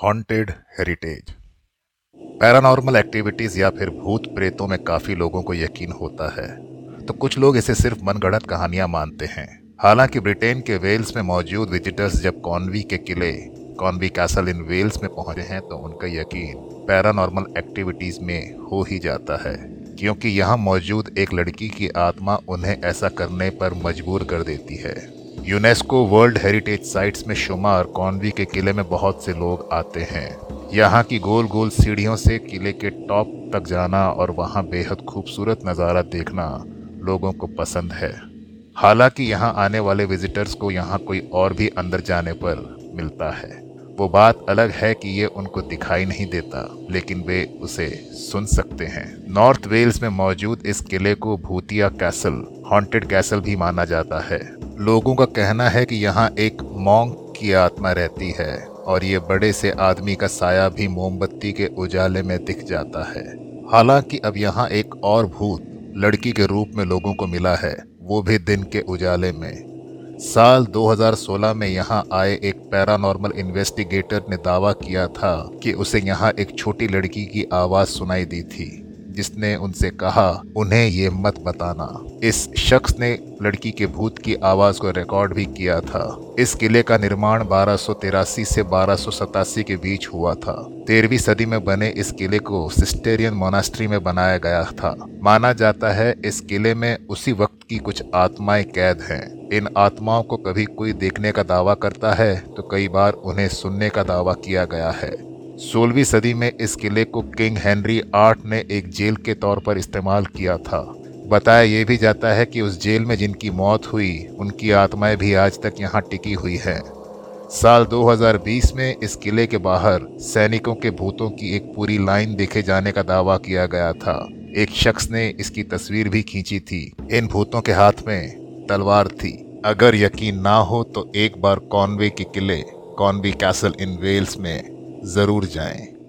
Haunted heritage paranormal activities या फिर भूत प्रेतों में काफ़ी लोगों को यकीन होता है। तो कुछ लोग इसे सिर्फ़ मनगढ़ंत कहानियाँ मानते हैं। हालाँकि ब्रिटेन के वेल्स में मौजूद विजिटर्स जब कॉन्वी के किले, कॉन्वी कैसल इन वेल्स में पहुँचे हैं तो उनका यकीन पैरानॉर्मल एक्टिविटीज़ में हो ही जाता है। क्योंकि यहाँ मौजूद एक लड़की की आत्मा उन्हें ऐसा करने पर मजबूर कर देती है। यूनेस्को वर्ल्ड हेरिटेज साइट्स में शुमार कॉन्वी के किले में बहुत से लोग आते हैं। यहाँ की गोल गोल सीढ़ियों से किले के टॉप तक जाना और वहाँ बेहद खूबसूरत नज़ारा देखना लोगों को पसंद है। हालाँकि यहाँ आने वाले विजिटर्स को यहाँ कोई और भी अंदर जाने पर मिलता है। वो बात अलग है कि ये उनको दिखाई नहीं देता, लेकिन वे उसे सुन सकते हैं। नॉर्थ वेल्स में मौजूद इस किले को भूतिया कैसल हॉन्टेड कैसल भी माना जाता है। लोगों का कहना है कि यहाँ एक मोंग की आत्मा रहती है, और ये बड़े से आदमी का साया भी मोमबत्ती के उजाले में दिख जाता है। हालाँकि अब यहाँ एक और भूत लड़की के रूप में लोगों को मिला है, वो भी दिन के उजाले में। साल 2016 में यहाँ आए एक पैरानॉर्मल इन्वेस्टिगेटर ने दावा किया था कि उसे यहाँ एक छोटी लड़की की आवाज़ सुनाई दी थी। जिसने उनसे कहा, उन्हें ये मत बताना। इस शख्स ने लड़की के भूत की आवाज़ को रिकॉर्ड भी किया था। इस किले का निर्माण बारह से बारह के बीच हुआ था। तेरहवीं सदी में बने इस किले को सिस्टेरियन मोनास्ट्री में बनाया गया था। माना जाता है, इस किले में उसी वक्त की कुछ आत्माएँ कैद हैं। इन आत्माओं को कभी कोई देखने का दावा करता है तो कई बार उन्हें सुनने का दावा किया गया है। सोलहवीं सदी में इस किले को किंग हेनरी आठ ने एक जेल के तौर पर इस्तेमाल किया था। बताया यह भी जाता है कि उस जेल में जिनकी मौत हुई, उनकी आत्माएँ भी आज तक यहाँ टिकी हुई हैं। साल 2020 में इस किले के बाहर सैनिकों के भूतों की एक पूरी लाइन देखे जाने का दावा किया गया था। एक शख्स ने इसकी तस्वीर भी खींची थी। इन भूतों के हाथ में तलवार थी। अगर यकीन ना हो तो एक बार कॉनवे के किले, कॉनवी कैसल इन वेल्स में ज़रूर जाएँ।